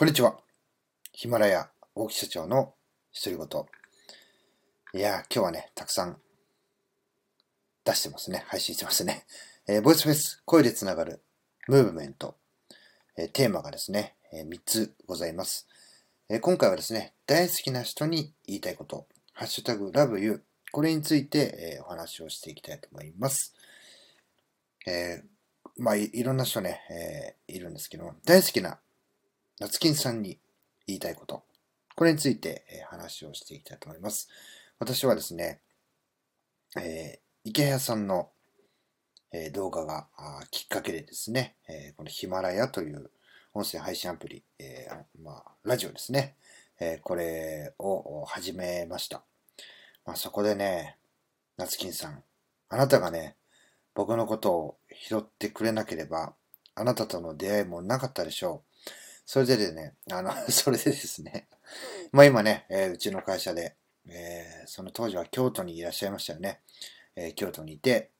こんにちは。ヒマラヤ大木社長の独り言。いや、今日はね、たくさん出してますね。配信してますね。えー、ボイスフェス、声でつながるムーブメント。えー、テーマがですね、えー、3つございます、えー。今回はですね、大好きな人に言いたいこと、ハッシュタグラブユー、これについて、え、お話をしていきたいと思います。え、まあい、いろんな人ね、え、いるんですけど、大好きな夏金さんに言いたいこと。これについて、え話をしていきたいと思います。私はですね、えー、池谷さんの、え、動画がきっかけでですね、え、このヒマラヤという音声配信アプリ、えー、まあ、ラジオですね、えこれを始めました。まあ、そこでね、夏金さん、あなたがね、僕のことを拾ってくれなければ、あなたとの出会いもなかったでしょう。それででね、あの、それでですね、まあ今ね、えー、うちの会社で、えー、その当時は京都にいらっしゃいましたよね。えー、京都にいて、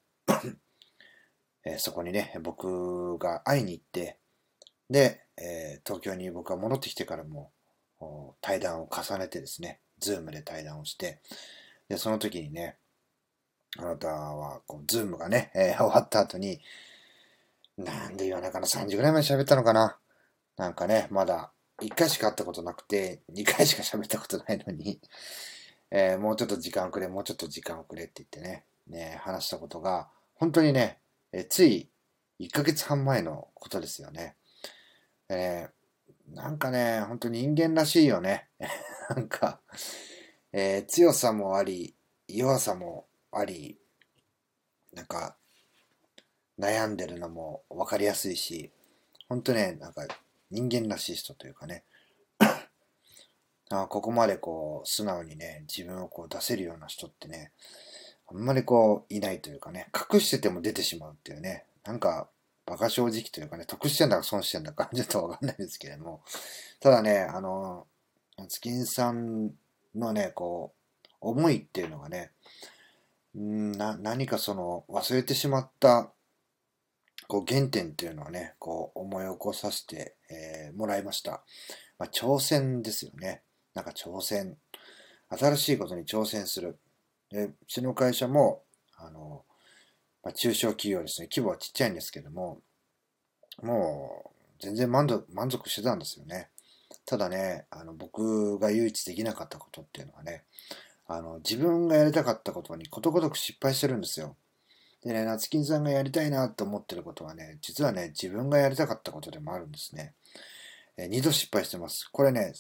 えそこにね、僕が会いに行って、で、え東京に僕が戻ってきてからも、対談を重ねてですね、 Zoomで対談をして、で、その時にね、あなたは、こう、 Zoomがね、え終わった後に、なんで夜中の3時ぐらいまで喋ったのかな？なんかね、まだ1回しか会ったことなくて、2回しか喋ったことないのに えー、もうちょっと時間くれ、もうちょっと時間くれって言ってね、ね、話したことが、本当にね、えー、つい1ヶ月半前のことですよね。えー、なんかね、本当に人間らしいよね。なんか、えー、強さもあり、弱さもあり、なんか、悩んでるのも分かりやすいし、本当ね、なんか人間らしい人というかね。あここまでこう素直にね自分をこう出せるような人ってねあんまりこういないというかね隠してても出てしまうっていうねなんか馬鹿正直というかね得してんだか損してんだかちょっとわかんないですけれども。ただねあの月金さんのねこう思いっていうのがねんな何かその忘れてしまったこう原点っていうのはね、こう思い起こさせて、えー、もらいました。まあ、挑戦ですよね。なんか挑戦。新しいことに挑戦する。で、うちの会社も、あの、まあ、中小企業ですね。規模はちっちゃいんですけども、もう全然満足満足してたんですよね。ただね、あの僕が唯一できなかったことっていうのはね、あの自分がやりたかったことにことごとく失敗してるんですよ。でね、夏金さんがやりたいなと思ってることはね、実はね、自分がやりたかったことでもあるんですね。え、二度失敗してます。これね、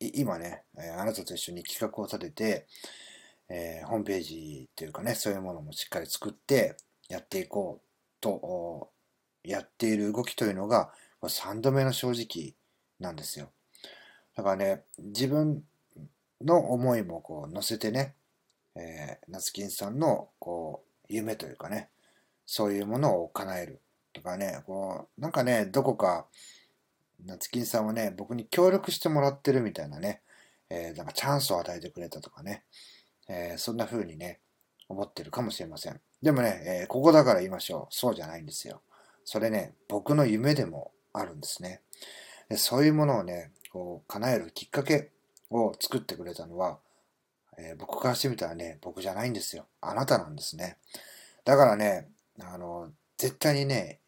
今ね、あなたと一緒に企画を立てて、えー、ホームページというかね、そういうものもしっかり作ってやっていこうと、やっている動きというのが、3度目の正直なんですよ。だからね、自分の思いもこう乗せてね、えー、夏金さんのこう夢というかね、そういうものを叶えるとかね、こう、なんかね、どこか、夏金さんはね、僕に協力してもらってるみたいなね、えー、なんかチャンスを与えてくれたとかね、えー、そんな風にね、思ってるかもしれません。でもね、えー、ここだから言いましょう。そうじゃないんですよ。それね、僕の夢でもあるんですね。でそういうものをね、こう、叶えるきっかけを作ってくれたのは、えー、僕からしてみたらね、僕じゃないんですよ。あなたなんですね。だからね、あの、絶対にね、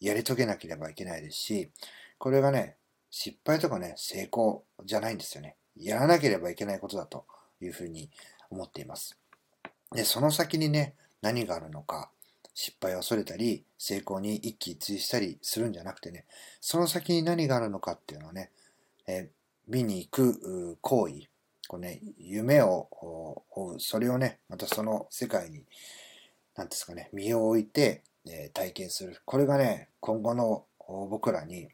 やり遂げなければいけないですし、これがね、失敗とかね、成功じゃないんですよね。やらなければいけないことだというふうに思っています。で、その先にね、何があるのか、失敗を恐れたり、成功に一喜一憂したりするんじゃなくてね、その先に何があるのかっていうのはね、え見に行く行為、こうね、夢を追う、それをね、またその世界に、なんですかね、身を置いて、えー、体験する。これがね、今後の僕らに、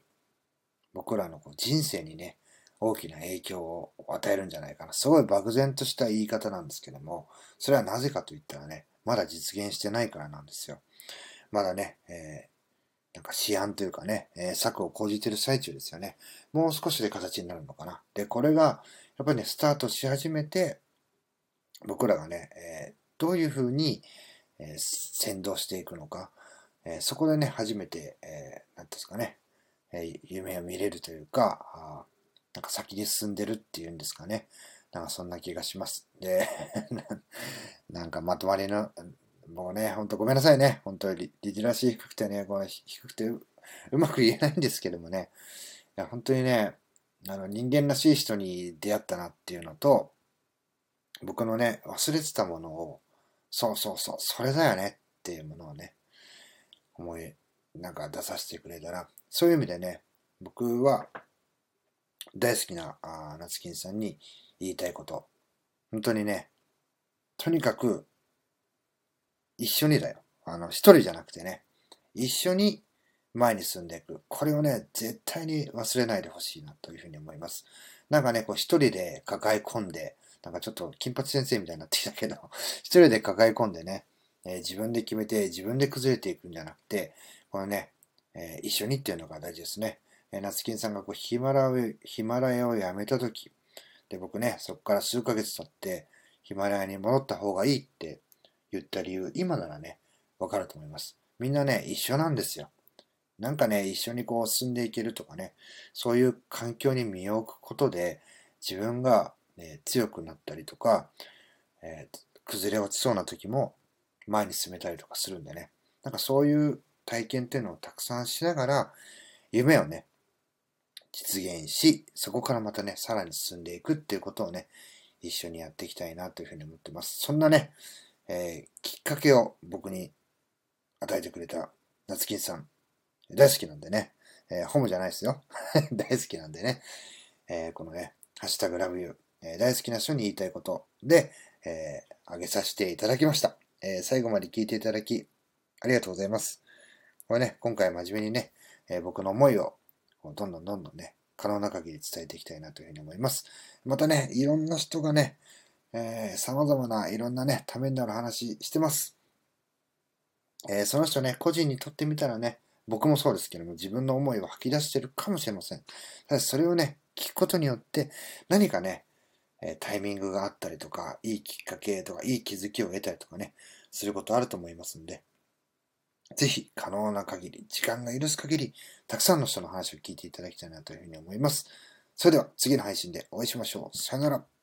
僕らのこう人生にね、大きな影響を与えるんじゃないかな。すごい漠然とした言い方なんですけども、それはなぜかと言ったらね、まだ実現してないからなんですよ。まだね、えー、なんか試案というかね、えー、策を講じてる最中ですよね。もう少しで形になるのかな。で、これが、やっぱりね、スタートし始めて、僕らがね、えー、どういうふうに、えー、先導していくのか、えー、そこでね、初めて、えー、なんですかね、えー、夢を見れるというか、あなんか先に進んでるっていうんですかね。なんかそんな気がします。で、なんかまとまりの、もうね、ほんとごめんなさいね。本当にリテラシー低くてね、こう低くてうまく言えないんですけどもね。いや、本当にね、あの人間らしい人に出会ったなっていうのと、僕のね、忘れてたものを、そうそうそう、それだよねっていうものをね、思い、なんか出させてくれたら、そういう意味でね、僕は大好きなあ夏金さんに言いたいこと、本当にね、とにかく一緒にだよ。あの、一人じゃなくてね、一緒に前に進んでいく。これをね、絶対に忘れないでほしいなというふうに思います。なんかね、こう一人で抱え込んで、なんかちょっと金八先生みたいになってきたけど、一人で抱え込んでね、えー、自分で決めて自分で崩れていくんじゃなくて、このね、えー、一緒にっていうのが大事ですね。えー、夏金さんがこうヒマラヒマラヤをやめたとき、で、僕ね、そこから数ヶ月経って、ヒマラヤに戻った方がいいって言った理由、今ならね、わかると思います。みんなね、一緒なんですよ。なんかね、一緒にこう進んでいけるとかね、そういう環境に身を置くことで、自分が、ね、強くなったりとか、えー、崩れ落ちそうな時も前に進めたりとかするんでね、なんかそういう体験っていうのをたくさんしながら、夢をね、実現し、そこからまたね、さらに進んでいくっていうことをね、一緒にやっていきたいなというふうに思ってます。そんなね、えー、きっかけを僕に与えてくれた夏金さん、大好きなんでね、えー、ホモじゃないですよ。大好きなんでね、えー、このね、ハッシュタグラブユー、えー、大好きな人に言いたいことで、えー、あげさせていただきました。えー、最後まで聞いていただき、ありがとうございます。これね、今回真面目にね、えー、僕の思いをどんどんどんどんね、可能な限り伝えていきたいなというふうに思います。またね、いろんな人がね、えー、様々ないろんなね、ためになる話してます。えー、その人ね、個人にとってみたらね、僕もそうですけども、自分の思いを吐き出してるかもしれません。ただそれをね、聞くことによって、何かね、えタイミングがあったりとか、いいきっかけとか、いい気づきを得たりとかね、することあると思いますんで、ぜひ可能な限り、時間が許す限り、たくさんの人の話を聞いていただきたいなというふうに思います。それでは次の配信でお会いしましょう。さよなら。